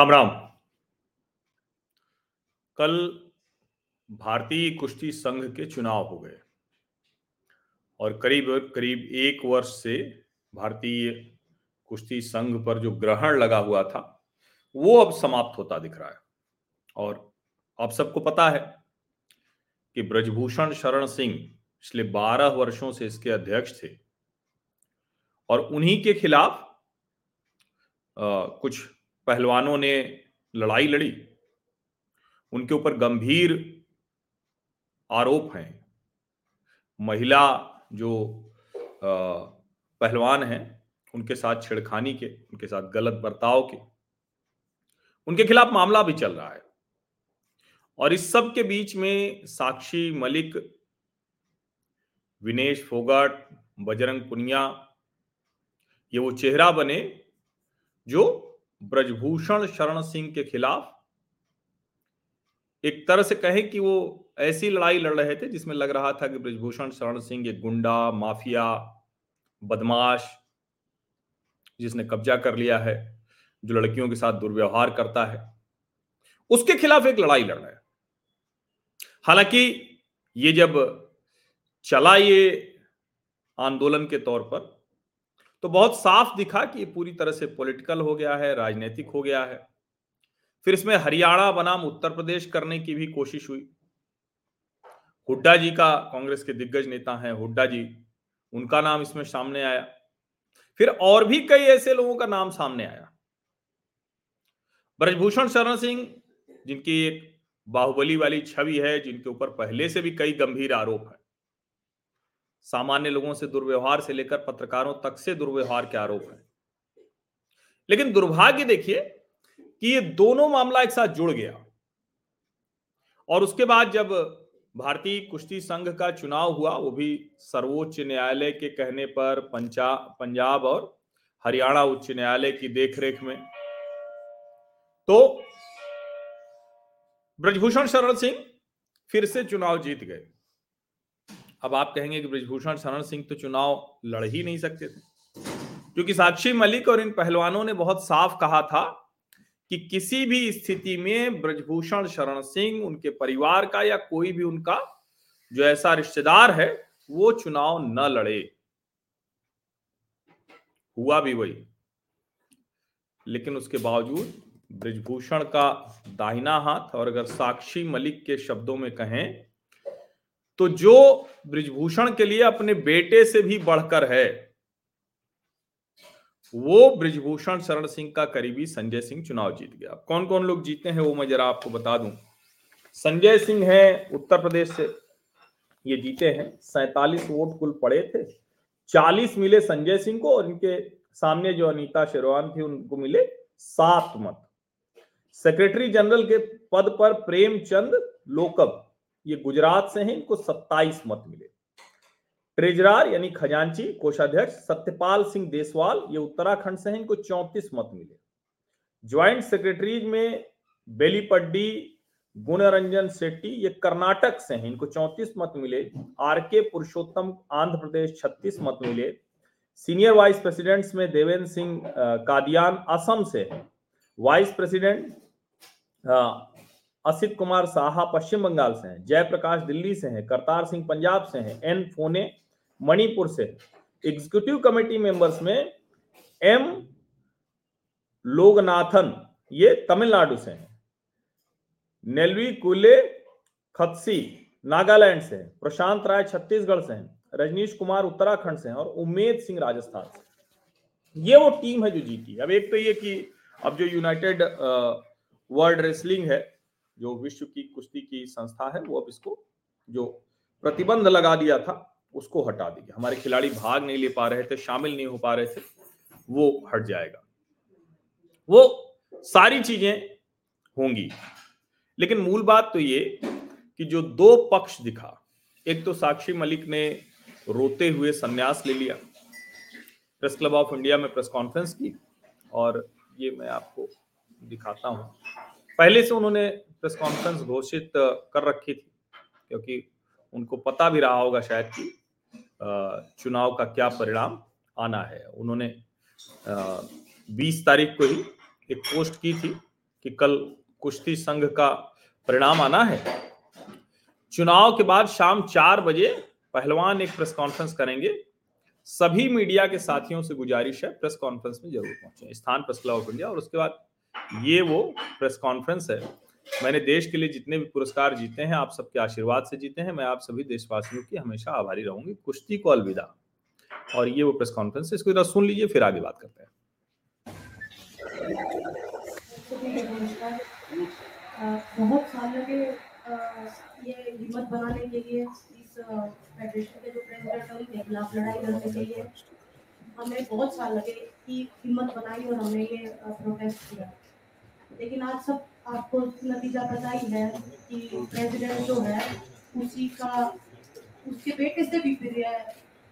राम राम। कल भारतीय कुश्ती संघ के चुनाव हो गए और करीब करीब एक वर्ष से भारतीय कुश्ती संघ पर जो ग्रहण लगा हुआ था वो अब समाप्त होता दिख रहा है। और आप सबको पता है कि ब्रजभूषण शरण सिंह पिछले बारह वर्षों से इसके अध्यक्ष थे और उन्हीं के खिलाफ आ, कुछ पहलवानों ने लड़ाई लड़ी। उनके ऊपर गंभीर आरोप हैं। महिला जो पहलवान हैं, उनके साथ छेड़खानी के, उनके साथ गलत बर्ताव के, उनके खिलाफ मामला भी चल रहा है। और इस सब के बीच में साक्षी मलिक, विनेश फोगाट, बजरंग पुनिया, ये वो चेहरा बने जो ब्रजभूषण शरण सिंह के खिलाफ एक तरह से कहें कि वो ऐसी लड़ाई लड़ रहे थे जिसमें लग रहा था कि ब्रजभूषण शरण सिंह एक गुंडा, माफिया, बदमाश जिसने कब्जा कर लिया है, जो लड़कियों के साथ दुर्व्यवहार करता है, उसके खिलाफ एक लड़ाई लड़ रहा है। हालाँकि ये जब चला ये आंदोलन के तौर पर तो बहुत साफ़ दिखा कि ये पूरी तरह से पॉलिटिकल हो गया है, राजनीतिक हो गया है। फिर इसमें हरियाणा बनाम उत्तर प्रदेश करने की भी कोशिश हुई। हुड्डा जी का कांग्रेस के दिग्गज नेता हैं, हुड्डा जी, उनका नाम इसमें सामने आया। फिर और भी कई ऐसे लोगों का नाम सामने आया। ब्रजभूषण शरण सिंह, जिनकी एक बाहुबली वाली छवि है, जिनके ऊपर पहले से भी कई गंभीर आरोप है। सामान्य लोगों से दुर्व्यवहार से लेकर पत्रकारों तक से दुर्व्यवहार के आरोप है। लेकिन दुर्भाग्य देखिए कि ये दोनों मामला एक साथ जुड़ गया। और उसके बाद जब भारतीय कुश्ती संघ का चुनाव हुआ, वो भी सर्वोच्च न्यायालय के कहने पर पंचा, पंजाब और हरियाणा उच्च न्यायालय की देखरेख में। तो ब्रजभूषण शरण सिंह फिर से चुनाव जीत गए। अब आप कहेंगे कि ब्रजभूषण शरण सिंह तो चुनाव लड़ ही नहीं सकते थे। क्योंकि साक्षी मलिक और इन पहलवानों ने बहुत साफ़ कहा था कि किसी भी स्थिति में ब्रजभूषण शरण सिंह, उनके परिवार का या कोई भी उनका जो ऐसा रिश्तेदार है, वो चुनाव न लड़े। हुआ भी वही। लेकिन उसके बावजूद ब्रजभूषण का दाहिना हाथ और अगर साक्षी मलिक के शब्दों में कहें तो जो ब्रिजभूषण के लिए अपने बेटे से भी बढ़कर है, वो ब्रिजभूषण शरण सिंह का करीबी संजय सिंह चुनाव जीत गया। कौन कौन लोग जीते हैं वो मैं जरा आपको बता दूँ। संजय सिंह है उत्तर प्रदेश से, ये जीते हैं। सैतालीस वोट कुल पड़े थे। चालीस मिले संजय सिंह को और इनके सामने जो अनीता शेरवान थी उनको मिले सात मत। सेक्रेटरी जनरल के पद पर प्रेमचंद लोकब ये गुजरात से हैं, इनको 27 मत मिले। ट्रेजरार यानी खजांची कोषाध्यक्ष सत्यपाल सिंह देसवाल, ये उत्तराखंड से हैं, इनको 34 मत मिले। ज्वाइंट सेक्रेटरीज में बेलीपड्डी, गुणरंजन शेट्टी, ये कर्नाटक से हैं, इनको 34 मत मिले। आर के पुरुषोत्तम, आंध्र प्रदेश 36 मत मिले। सीनियर वाइस प्रेसिडेंट्स में देवेंद्र सिंह कादियान, असम से वाइस प्रेसिडेंट असित कुमार साहा पश्चिम बंगाल से हैं, जयप्रकाश दिल्ली से हैं, करतार सिंह पंजाब से हैं, एन फोने मणिपुर से एग्जीक्यूटिव कमेटी मेंबर्स में एम लोगनाथन, ये तमिलनाडु से हैं। नेलवी कुले खत्सी नागालैंड से प्रशांत राय छत्तीसगढ़ से हैं। रजनीश कुमार उत्तराखंड से हैं और उमेद सिंह राजस्थान से ये वो टीम है जो जीती अब एक तो ये कि अब जो यूनाइटेड वर्ल्ड रेसलिंग है जो विश्व की कुश्ती की संस्था है, वो अब इसको जो प्रतिबंध लगा दिया था, उसको हटा देगी हमारे खिलाड़ी भाग नहीं ले पा रहे थे, शामिल नहीं हो पा रहे थे, वो हट जाएगा। वो सारी चीज़ें होंगी। लेकिन मूल बात तो ये कि जो दो पक्ष दिखा, एक तो साक्षी मलिक ने रोते हुए संन्यास ले लिया, प्रेस क्लब ऑफ़ इंडिया में प्रेस कॉन्फ्रेंस की, और ये मैं आपको दिखाता हूँ। पहले से उन्होंने प्रेस कॉन्फ्रेंस घोषित कर रखी थी, क्योंकि उनको पता भी रहा होगा शायद कि चुनाव का क्या परिणाम आना है। उन्होंने 20 तारीख को ही एक पोस्ट की थी कि कल कुश्ती संघ का परिणाम आना है। चुनाव के बाद शाम चार बजे पहलवान एक प्रेस कॉन्फ्रेंस करेंगे। सभी मीडिया के साथियों से गुजारिश है प्रेस कॉन्फ्रेंस में ज़रूर पहुँचे। स्थान प्रेस क्लब ऑफ़ इंडिया और उसके बाद ये वो प्रेस कॉन्फ्रेंस है। मैंने देश के लिए जितने भी पुरस्कार जीते हैं, आप सबके आशीर्वाद से जीते हैं। मैं आप सभी देशवासियों की हमेशा आभारी रहूँगी। कुश्ती को अलविदा। और ये वो प्रेस कॉन्फ्रेंस इसको जरा सुन लीजिए, फिर आगे बात करते हैं। बहुत सालों के ये हिम्मत बनाने के लिए इस फेडरेशन के जो प्रेसिडेंट है उनके खिलाफ लड़ाई लड़ने के लिए हमें बहुत साल लगे कि हिम्मत बनाई और हमने ये प्रोटेस्ट किया। लेकिन आज सब आपको नतीजा पता ही है कि प्रेसिडेंट जो है, उसी का, उसके बेटे से भी फिर है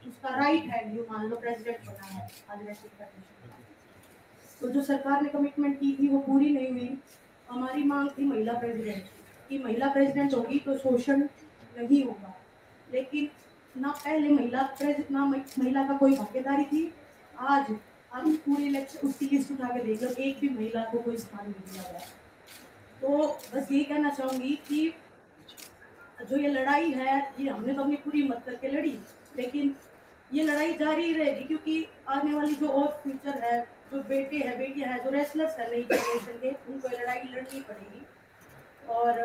उसका राइट है यू मान लो प्रेसिडेंट बना है तो जो सरकार ने कमिटमेंट की थी, वो पूरी नहीं हुई। हमारी मांग थी महिला प्रेसिडेंट कि। महिला प्रेसिडेंट होगी तो शोषण नहीं होगा। लेकिन ना पहले महिला प्रेसिडेंट ना महिला का कोई भागीदारी थी। आज आप पूरे इलेक्शन उसकी लिस्ट उठा के देख लो, एक भी महिला को कोई स्थान नहीं दिया गया। तो बस यही कहना चाहूँगी कि जो ये लड़ाई है ये हमने तो अपनी पूरी मत करके लड़ी लेकिन ये लड़ाई जारी रहेगी क्योंकि आने वाली जो और फ्यूचर है जो बेटे हैं बेटियाँ हैं जो रेसलर्स हैं नई जनरेशन के उनको लड़ाई लड़नी पड़ेगी। और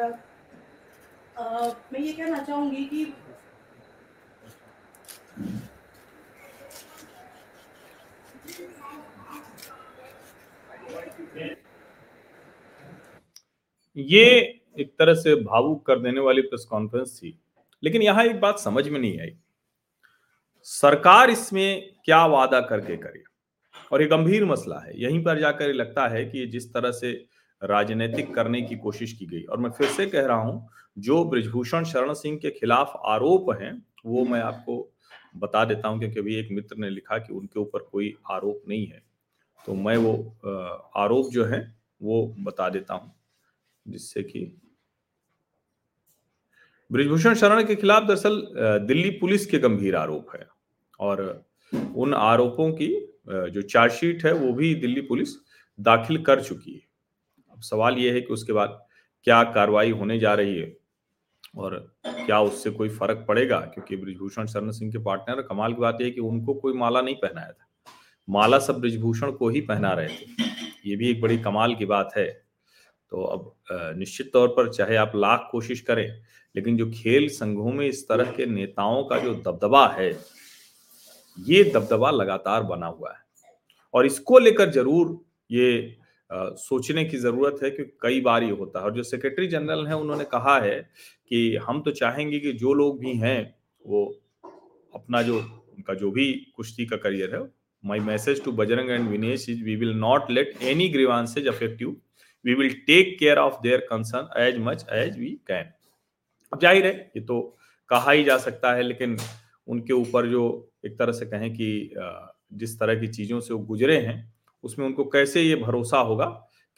आ, मैं ये कहना चाहूँगी कि ये एक तरह से भावुक कर देने वाली प्रेस कॉन्फ्रेंस थी। लेकिन यहाँ एक बात समझ में नहीं आई। सरकार इसमें क्या वादा करके करे? और ये गंभीर मसला है। यहीं पर जाकर लगता है कि जिस तरह से राजनीतिक करने की कोशिश की गई, और मैं फिर से कह रहा हूँ, जो ब्रिजभूषण शरण सिंह के खिलाफ आरोप हैं, वो मैं आपको बता देता हूँ, क्योंकि अभी एक मित्र ने लिखा कि उनके ऊपर कोई आरोप नहीं है। तो मैं वो आरोप जो है, वो बता देता हूँ। जिससे कि ब्रिजभूषण शरण के खिलाफ दरअसल दिल्ली पुलिस के गंभीर आरोप है। और उन आरोपों की जो चार्जशीट है, वो भी दिल्ली पुलिस दाखिल कर चुकी है। अब सवाल यह है कि उसके बाद क्या कार्रवाई होने जा रही है? और क्या उससे कोई फ़र्क पड़ेगा? क्योंकि ब्रिजभूषण शरण सिंह के पार्टनर, कमाल की बात यह है कि उनको कोई माला नहीं पहनाया था। माला सब ब्रिजभूषण को ही पहना रहे थे। ये भी एक बड़ी कमाल की बात है। तो अब निश्चित तौर पर चाहे आप लाख कोशिश करें लेकिन जो खेल संघों में इस तरह के नेताओं का जो दबदबा है ये दबदबा लगातार बना हुआ है। और इसको लेकर ज़रूर ये आ, सोचने की ज़रूरत है कि कई बार ये होता है। और जो सेक्रेटरी जनरल है उन्होंने कहा है कि हम तो चाहेंगे कि जो लोग भी हैं वो अपना जो उनका जो भी कुश्ती का करियर है my message to Bajrang and Vinesh is we will not let any grievances affect you we will take care of their concern as much as we can अब ज़ाहिर है, ये तो कहा ही जा सकता है, लेकिन उनके ऊपर जो एक तरह से कहें कि जिस तरह की चीज़ों से वो गुजरे हैं, उसमें उनको कैसे ये भरोसा होगा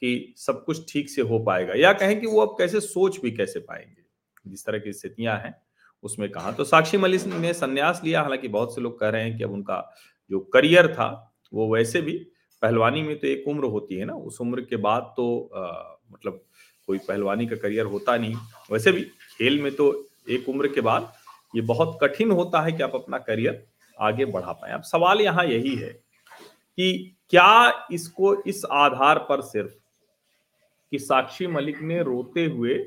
कि सब कुछ ठीक से हो पाएगा? या कहें कि वो अब कैसे सोच भी कैसे पाएँगे? जिस तरह की स्थितियाँ हैं, उसमें कहा तो साक्षी मलिक ने संन्यास लिया। हालाँकि बहुत से लोग कह रहे हैं कि अब उनका जो करियर था, वो वैसे भी पहलवानी में तो एक उम्र होती है ना उस उम्र के बाद तो आ, मतलब कोई पहलवानी का करियर होता नहीं। वैसे भी खेल में तो एक उम्र के बाद ये बहुत कठिन होता है कि आप अपना करियर आगे बढ़ा पाए। अब सवाल यहाँ यही है कि क्या इसको इस आधार पर सिर्फ़ कि साक्षी मलिक ने रोते हुए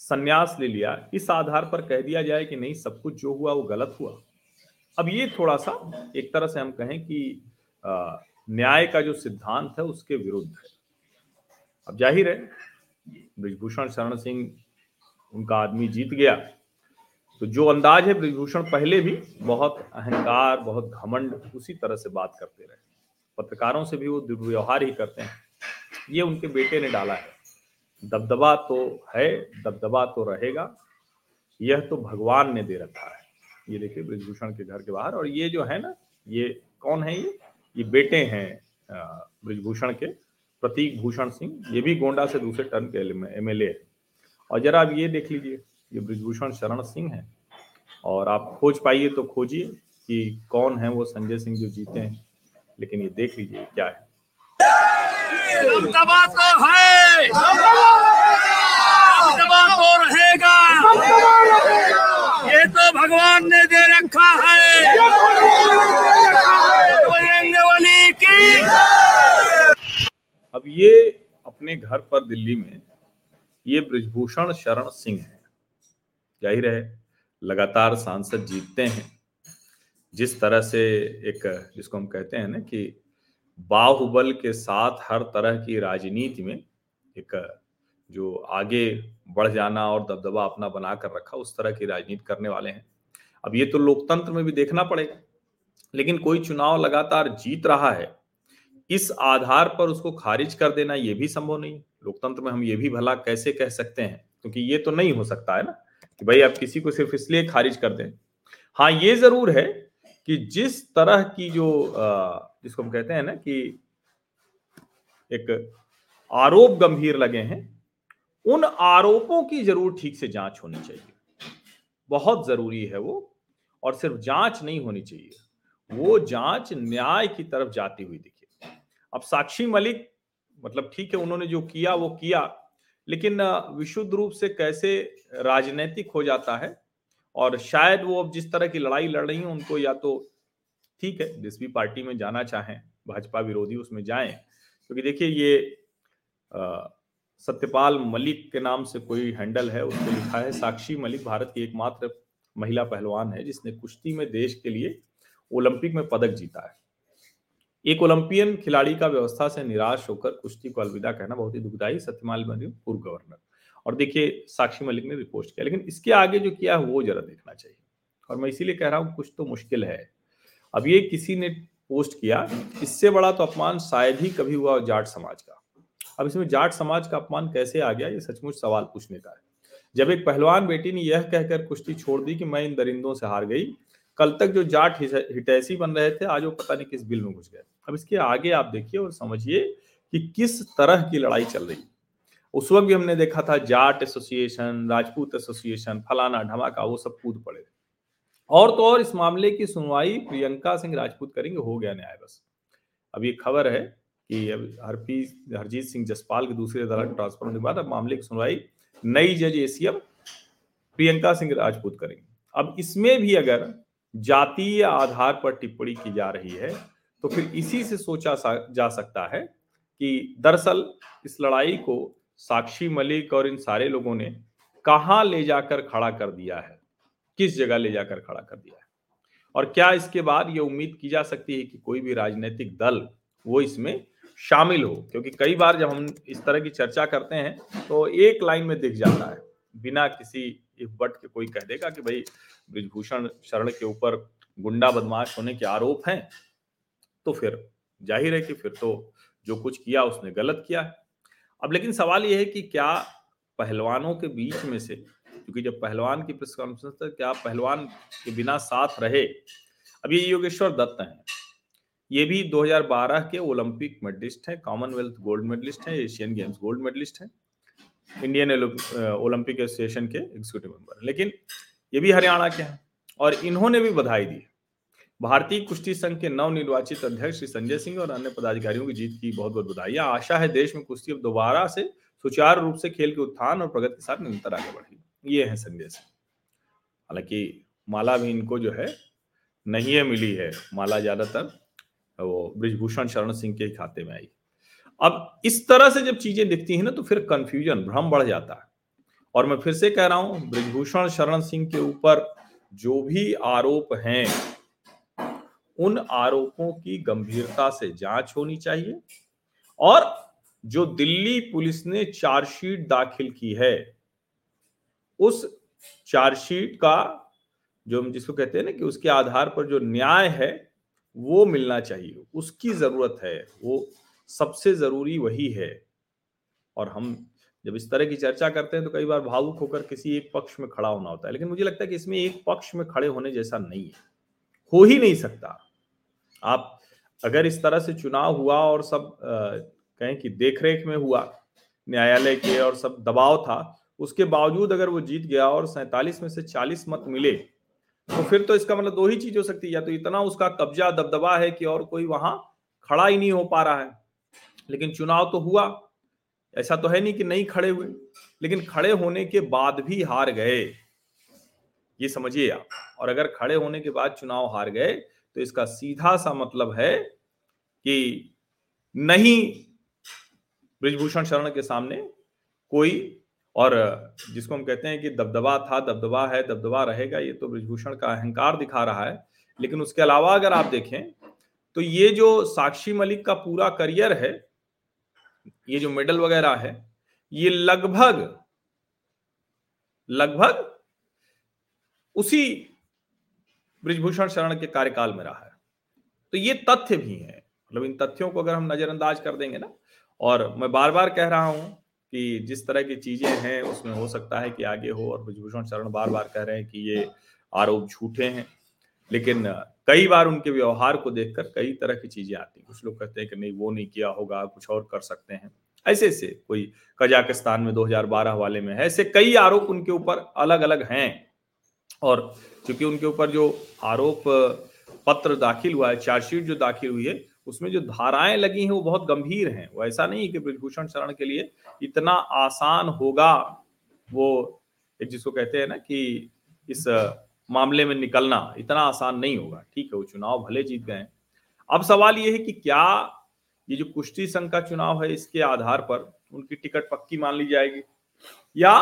संन्यास ले लिया इस आधार पर कह दिया जाए कि नहीं सब कुछ जो हुआ वो गलत हुआ? अब ये थोड़ा सा एक तरह से हम कहें कि न्याय का जो सिद्धांत है, उसके विरुद्ध है। अब ज़ाहिर है, ब्रिजभूषण शरण सिंह, उनका आदमी जीत गया। तो जो अंदाज है, ब्रिजभूषण पहले भी बहुत अहंकार, बहुत घमंड, उसी तरह से बात करते रहे। पत्रकारों से भी वो दुर्व्यवहार ही करते हैं। ये उनके बेटे ने डाला है। दबदबा तो है, दबदबा तो रहेगा। यह तो भगवान ने दे रखा है। ये देखिए, ब्रिजभूषण के घर के बाहर। और ये जो है ना, ये कौन है ये? ये बेटे हैं ब्रिजभूषण के, प्रतीक भूषण सिंह, ये भी गोंडा से दूसरे टर्न के एम एमएलए है। और जरा आप ये देख लीजिए, ये ब्रिजभूषण शरण सिंह है। और आप खोज पाइए तो खोजिए कि कौन है वो संजय सिंह जो जीते हैं। लेकिन ये देख लीजिए क्या है। है रहेगा ये तो भगवान ने दे रखा है बजरंग बली की अब ये अपने घर पर दिल्ली में ये ब्रिजभूषण शरण सिंह है। ज़ाहिर है, लगातार सांसद जीतते हैं। जिस तरह से एक, जिसको हम कहते हैं ना कि बाहुबल के साथ हर तरह की राजनीति में एक, जो आगे बढ़ जाना और दबदबा अपना बनाकर रखा, उस तरह की राजनीति करने वाले हैं। अब ये तो लोकतंत्र में भी देखना पड़ेगा। लेकिन कोई चुनाव लगातार जीत रहा है इस आधार पर उसको खारिज कर देना ये भी संभव नहीं लोकतंत्र में हम ये भी भला कैसे कह सकते हैं? क्योंकि ये तो नहीं हो सकता, है ना? कि भाई आप किसी को सिर्फ़ इसलिए खारिज कर दें। हाँ ये ज़रूर है कि जिस तरह की जो जिसको हम कहते हैं ना कि एक आरोप गंभीर लगे हैं, उन आरोपों की ज़रूर ठीक से जाँच होनी चाहिए। बहुत ज़रूरी है वो, और सिर्फ़ जाँच नहीं होनी चाहिए। वो जाँच न्याय की तरफ़ जाती हुई दिखे अब साक्षी मलिक मतलब ठीक है उन्होंने जो किया वो किया लेकिन विशुद्ध रूप से कैसे राजनीतिक हो जाता है और शायद वो अब जिस तरह की लड़ाई लड़ रही है उनको या तो ठीक है जिस भी पार्टी में जाना चाहें भाजपा विरोधी उसमें जाएँ क्योंकि देखिए ये आ, सत्यपाल मलिक के नाम से कोई हैंडल है उसको लिखा है साक्षी मलिक भारत की एकमात्र महिला पहलवान है जिसने कुश्ती में देश के लिए ओलंपिक में पदक जीता है। एक ओलंपियन खिलाड़ी का व्यवस्था से निराश होकर कुश्ती को अलविदा कहना बहुत ही दुखदायी, सत्यपाल मलिक पूर्व गवर्नर। और देखिए, साक्षी मलिक ने रिपोस्ट किया, लेकिन इसके आगे जो किया है, वो जरा देखना चाहिए। और मैं इसीलिए कह रहा हूँ, कुछ तो मुश्किल है। अब ये किसी ने पोस्ट किया, इससे बड़ा तो अपमान शायद ही कभी हुआ जाट समाज का। अब इसमें जाट समाज का अपमान कैसे आ गया, ये सचमुच सवाल पूछने का है। जब एक पहलवान बेटी ने यह कहकर कुश्ती छोड़ दी कि मैं इन दरिंदों से हार गई कल तक जो जाट हिटैसी बन रहे थे, आज वो पता नहीं किस बिल में घुस गए। अब इसके आगे आप देखिए और समझिए कि किस तरह की लड़ाई चल रही उस वक्त भी हमने देखा था, जाट एसोसिएशन, राजपूत एसोसिएशन, फलाना ढमाका, वो सब कूद पड़े और तो और इस मामले की सुनवाई प्रियंका सिंह राजपूत करेंगे, हो गया न्याय बस। अब ये खबर है कि अब हरपी, हरजीत सिंह जसपाल के दूसरे अदालत ट्रांसफ़र होने के बाद अब मामले की सुनवाई नई जज एसीएम प्रियंका सिंह राजपूत करेंगे। अब इसमें भी अगर जातीय आधार पर टिप्पणी की जा रही है। तो फिर इसी से सोचा जा सकता है कि दरअसल इस लड़ाई को साक्षी मलिक और इन सारे लोगों ने कहा ले जाकर खड़ा कर दिया है? किस जगह ले जाकर खड़ा कर दिया है? और क्या इसके बाद ये उम्मीद की जा सकती है कि कोई भी राजनीतिक दल वो इसमें शामिल हो? क्योंकि कई बार जब हम इस तरह की चर्चा करते हैं तो एक लाइन में दिख जाता है, बिना किसी इफ़ बट के कोई कह देगा कि भाई ब्रिजभूषण शरण के ऊपर गुंडा बदमाश होने के आरोप हैं तो फिर ज़ाहिर है कि फिर तो जो कुछ किया उसने गलत किया है। अब लेकिन सवाल यह है कि क्या पहलवानों के बीच में से, क्योंकि जब पहलवान की प्रेस कॉन्फ्रेंस था, क्या पहलवान के बिना साथ रहे? अब ये योगेश्वर दत्त हैं। ये भी 2012 के ओलंपिक मेडलिस्ट हैं, कॉमनवेल्थ गोल्ड मेडलिस्ट हैं, एशियन गेम्स गोल्ड मेडलिस्ट हैं। इंडियन ओलंपिक एसोसिएशन के एग्जीक्यूटिव मेंबर लेकिन ये भी हरियाणा के हैं और इन्होंने भी बधाई दी भारतीय कुश्ती संघ के नव निर्वाचित अध्यक्ष श्री संजय सिंह और अन्य पदाधिकारियों की जीत की बहुत बहुत बधाई आशा है देश में कुश्ती अब दोबारा से सुचारू रूप से खेल के उत्थान और प्रगति के साथ निरंतर आगे बढ़ेगी। ये है संजय सिंह। हालाँकि माला भी इनको जो है, नहीं है, मिली है। माला ज़्यादातर वो ब्रिजभूषण शरण सिंह के खाते में आई। अब इस तरह से जब चीज़ें दिखती हैं ना तो फिर कंफ्यूजन भ्रम बढ़ जाता है। और मैं फिर से कह रहा हूँ, ब्रिजभूषण शरण सिंह के ऊपर जो भी आरोप हैं, उन आरोपों की गंभीरता से जाँच होनी चाहिए। और जो दिल्ली पुलिस ने चार्जशीट दाखिल की है, उस चार्जशीट का जो हम जिसको कहते हैं ना कि उसके आधार पर जो न्याय है, वो मिलना चाहिए। उसकी ज़रूरत है, वो सबसे ज़रूरी वही है। और हम जब इस तरह की चर्चा करते हैं तो कई बार भावुक होकर किसी एक पक्ष में खड़ा होना होता है, लेकिन मुझे लगता है कि इसमें एक पक्ष में खड़े होने जैसा नहीं है। हो ही नहीं सकता। आप अगर इस तरह से चुनाव हुआ और सब कहें कि देखरेख में हुआ, न्यायालय के और सब दबाव था, उसके बावजूद अगर वो जीत गया और सैतालीस में से चालीस मत मिले तो फिर तो इसका मतलब दो ही चीज़ हो सकती है। या तो इतना उसका कब्जा, दबदबा है कि और कोई वहाँ खड़ा ही नहीं हो पा रहा है। लेकिन चुनाव तो हुआ। ऐसा तो है नहीं कि नहीं खड़े हुए, लेकिन खड़े होने के बाद भी हार गए। ये समझिए आप। और अगर खड़े होने के बाद चुनाव हार गए तो इसका सीधा सा मतलब है कि नहीं ब्रिजभूषण शरण के सामने कोई और जिसको हम कहते हैं कि दबदबा था, दबदबा है, दबदबा रहेगा, ये तो ब्रिजभूषण का अहंकार दिखा रहा है। लेकिन उसके अलावा अगर आप देखें तो ये जो साक्षी मलिक का पूरा करियर है ये जो मेडल वगैरह है, ये लगभग लगभग उसी ब्रिजभूषण शरण के कार्यकाल में रहा है। तो ये तथ्य भी है। मतलब इन तथ्यों को अगर हम नजरअंदाज कर देंगे ना, और मैं बार बार कह रहा हूँ कि जिस तरह की चीज़ें हैं, उसमें हो सकता है कि आगे हो और ब्रिजभूषण शरण बार बार कह रहे हैं कि ये आरोप झूठे हैं। लेकिन कई बार उनके व्यवहार को देखकर कई तरह की चीज़ें आती हैं। कुछ लोग कहते हैं कि नहीं, वो नहीं किया होगा, कुछ और कर सकते हैं। ऐसे ऐसे कोई कजाकिस्तान में 2012 वाले में है, ऐसे कई आरोप उनके ऊपर अलग अलग हैं। और क्योंकि उनके ऊपर जो आरोप पत्र दाखिल हुआ है, चार्जशीट जो दाखिल हुई है, उसमें जो धाराएँ लगी हैं, वो बहुत गंभीर हैं। वो ऐसा नहीं कि ब्रिजभूषण शरण के लिए इतना आसान होगा। वो एक जिसको कहते हैं ना कि इस मामले में निकलना इतना आसान नहीं होगा। ठीक है, वो चुनाव भले जीत गए। अब सवाल ये है कि क्या ये जो कुश्ती संघ का चुनाव है, इसके आधार पर उनकी टिकट पक्की मान ली जाएगी? या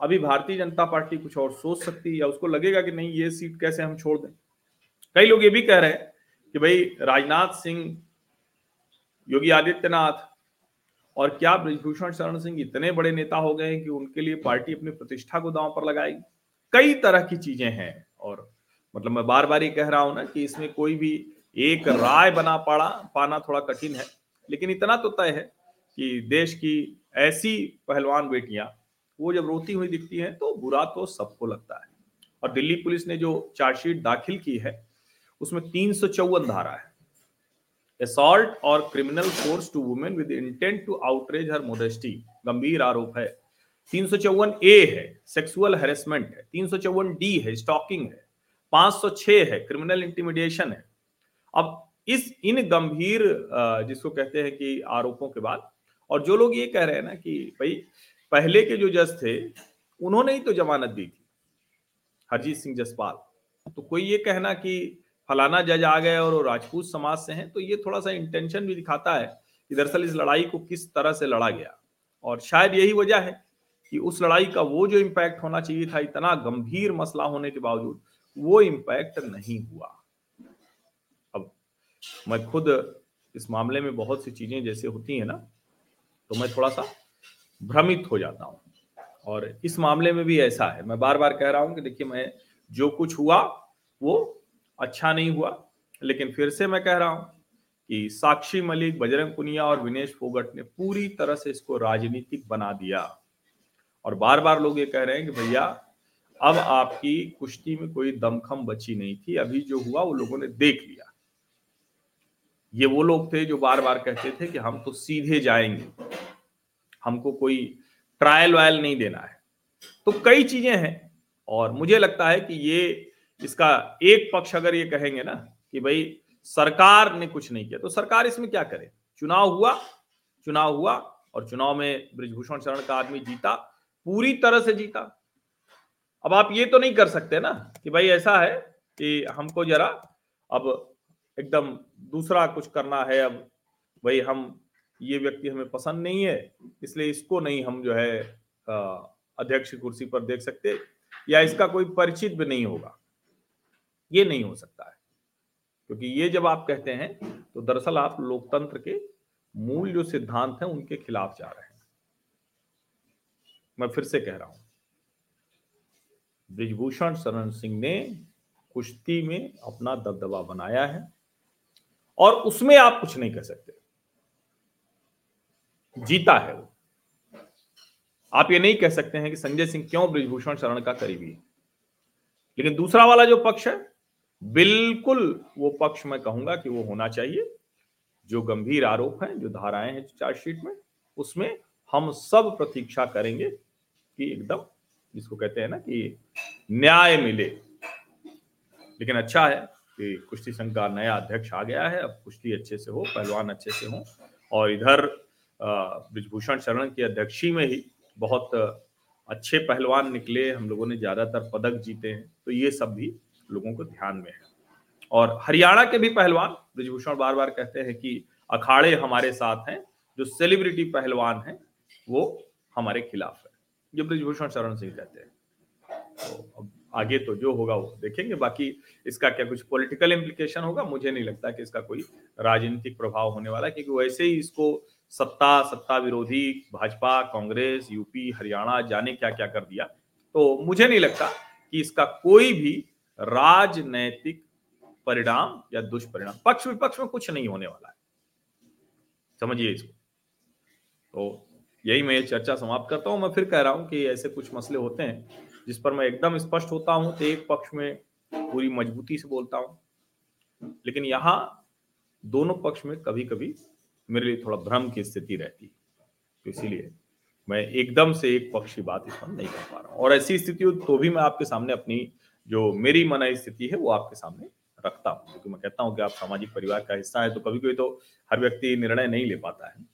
अभी भारतीय जनता पार्टी कुछ और सोच सकती है, या उसको लगेगा कि नहीं, ये सीट कैसे हम छोड़ दें? कई लोग ये भी कह रहे हैं कि भाई, राजनाथ सिंह, योगी आदित्यनाथ और क्या ब्रजभूषण शरण सिंह इतने बड़े नेता हो गए हैं कि उनके लिए पार्टी अपनी प्रतिष्ठा को दांव पर लगाएगी? कई तरह की चीज़ें हैं। और मतलब मैं बार बार ये कह रहा हूँ ना कि इसमें कोई भी एक राय बना पाना पाना थोड़ा कठिन है। लेकिन इतना तो तय है कि देश की ऐसी पहलवान बेटियाँ, वो जब रोती हुई दिखती हैं तो बुरा तो सबको लगता है। और दिल्ली पुलिस ने जो चार्जशीट दाखिल की है, उसमें तीन सौ चौवन धारा है। असॉल्ट और criminal force to women with intent to outrage her modesty गंभीर आरोप है। तीन सौ चौवन ए है सेक्सुअल हेरेसमेंट है, तीन सौ चौवन डी है स्टॉकिंग है, पाँच सौ छह है क्रिमिनल इंटिमिडेशन है। अब इस इन गंभीर जिसको कहते हैं कि आरोपों के बाद, और जो लोग ये कह रहे हैं ना कि भाई, पहले के जो जज थे, उन्होंने ही तो जमानत दी थी, हरजीत सिंह जसपाल। तो कोई ये कहना कि फलाना जज आ गए और वो राजपूत समाज से हैं तो ये थोड़ा सा इंटेंशन भी दिखाता है कि दरअसल इस लड़ाई को किस तरह से लड़ा गया। और शायद यही वजह है कि उस लड़ाई का वो जो इम्पैक्ट होना चाहिए था, इतना गंभीर मसला होने के बावजूद वो इम्पैक्ट नहीं हुआ। अब मैं खुद इस मामले में बहुत सी चीज़ें जैसे होती है ना तो मैं थोड़ा सा भ्रमित हो जाता हूँ। और इस मामले में भी ऐसा है। मैं बार बार कह रहा हूँ कि देखिए, मैं जो कुछ हुआ, वो अच्छा नहीं हुआ। लेकिन फिर से मैं कह रहा हूँ कि साक्षी मलिक, बजरंग पुनिया और विनेश फोगट ने पूरी तरह से इसको राजनीतिक बना दिया। और बार बार लोग ये कह रहे हैं कि भैया, अब आपकी कुश्ती में कोई दमखम बची नहीं थी, अभी जो हुआ वो लोगों ने देख लिया। ये वो लोग थे जो बार बार कहते थे कि हम तो सीधे जाएँगे, हमको कोई ट्रायल वायल नहीं देना है। तो कई चीज़ें हैं और मुझे लगता है कि ये, इसका एक पक्ष अगर ये कहेंगे ना कि भाई, सरकार ने कुछ नहीं किया तो सरकार इसमें क्या करे? चुनाव हुआ चुनाव हुआ और चुनाव में ब्रिजभूषण शरण का आदमी जीता पूरी तरह से जीता। अब आप ये तो नहीं कर सकते ना कि भाई ऐसा है कि हमको जरा अब एकदम दूसरा कुछ करना है, अब भाई हम, ये व्यक्ति हमें पसंद नहीं है, इसलिए इसको नहीं हम जो है अध्यक्ष कुर्सी पर देख सकते या इसका कोई परिचित भी नहीं होगा। ये नहीं हो सकता है। क्योंकि ये जब आप कहते हैं तो दरअसल आप लोकतंत्र के मूल जो सिद्धांत हैं, उनके खिलाफ जा रहे हैं। मैं फिर से कह रहा हूँ। ब्रिजभूषण शरण सिंह ने कुश्ती में अपना दबदबा बनाया है और उसमें आप कुछ नहीं कह सकते। जीता है वो। आप ये नहीं कह सकते हैं कि संजय सिंह क्यों ब्रिजभूषण शरण का करीबी है। लेकिन दूसरा वाला जो पक्ष है, बिल्कुल वो पक्ष मैं कहूँगा कि वो होना चाहिए। जो गंभीर आरोप हैं, जो धाराएँ हैं चार्जशीट में, उसमें हम सब प्रतीक्षा करेंगे कि एकदम, जिसको कहते हैं ना कि न्याय मिले। लेकिन अच्छा है कि कुश्ती संघ का नया अध्यक्ष आ गया है। अब कुश्ती अच्छे से हो, पहलवान अच्छे से हो। और इधर ब्रिजभूषण शरण की अध्यक्षी में ही बहुत अच्छे पहलवान निकले। हम लोगों ने ज़्यादातर पदक जीते हैं। तो ये सब भी लोगों को ध्यान में है। और हरियाणा के भी पहलवान, ब्रिजभूषण बार बार कहते हैं कि अखाड़े हमारे साथ हैं। जो सेलिब्रिटी पहलवान हैं, वो हमारे खिलाफ है। ये ब्रिजभूषण शरण सिंह कहते हैं। तो अब आगे तो जो होगा वो देखेंगे। बाकी इसका क्या कुछ पॉलिटिकल इम्प्लीकेशन होगा? मुझे नहीं लगता कि इसका कोई राजनीतिक प्रभाव होने वाला क्योंकि वैसे ही इसको सत्ता सत्ता विरोधी भाजपा, कांग्रेस, यूपी, हरियाणा, जाने क्या क्या कर दिया। तो मुझे नहीं लगता कि इसका कोई भी राजनैतिक परिणाम या दुष्परिणाम पक्ष विपक्ष में कुछ नहीं होने वाला है। समझिए इसको। तो यही मैं ये चर्चा समाप्त करता हूँ। मैं फिर कह रहा हूँ कि ऐसे कुछ मसले होते हैं जिस पर मैं एकदम स्पष्ट होता हूँ तो एक पक्ष में पूरी मजबूती से बोलता हूँ। लेकिन यहाँ दोनों पक्ष में कभी कभी मेरे लिए थोड़ा भ्रम की स्थिति रहती है। तो इसीलिए मैं एकदम से एक पक्ष की बात इस पर नहीं कर पा रहा हूँ। और ऐसी स्थिति हो तो भी मैं आपके सामने अपनी जो मेरी मना स्थिति है, वो आपके सामने रखता हूँ। क्योंकि मैं कहता हूँ कि आप सामाजिक परिवार का हिस्सा है तो कभी कभी तो हर व्यक्ति निर्णय नहीं ले पाता है।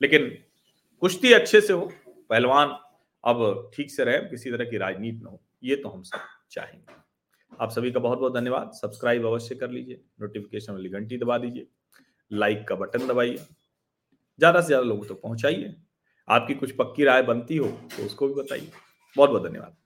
लेकिन कुश्ती अच्छे से हो, पहलवान अब ठीक से रहे, किसी तरह की राजनीति न हो, ये तो हम सब चाहेंगे। आप सभी का बहुत बहुत धन्यवाद। सब्सक्राइब अवश्य कर लीजिए नोटिफिकेशन वाली घंटी दबा दीजिए लाइक का बटन दबाइए, ज़्यादा से ज़्यादा लोगों तक तो पहुंचाइए। आपकी कुछ पक्की राय बनती हो तो उसको भी बताइए। बहुत बहुत धन्यवाद.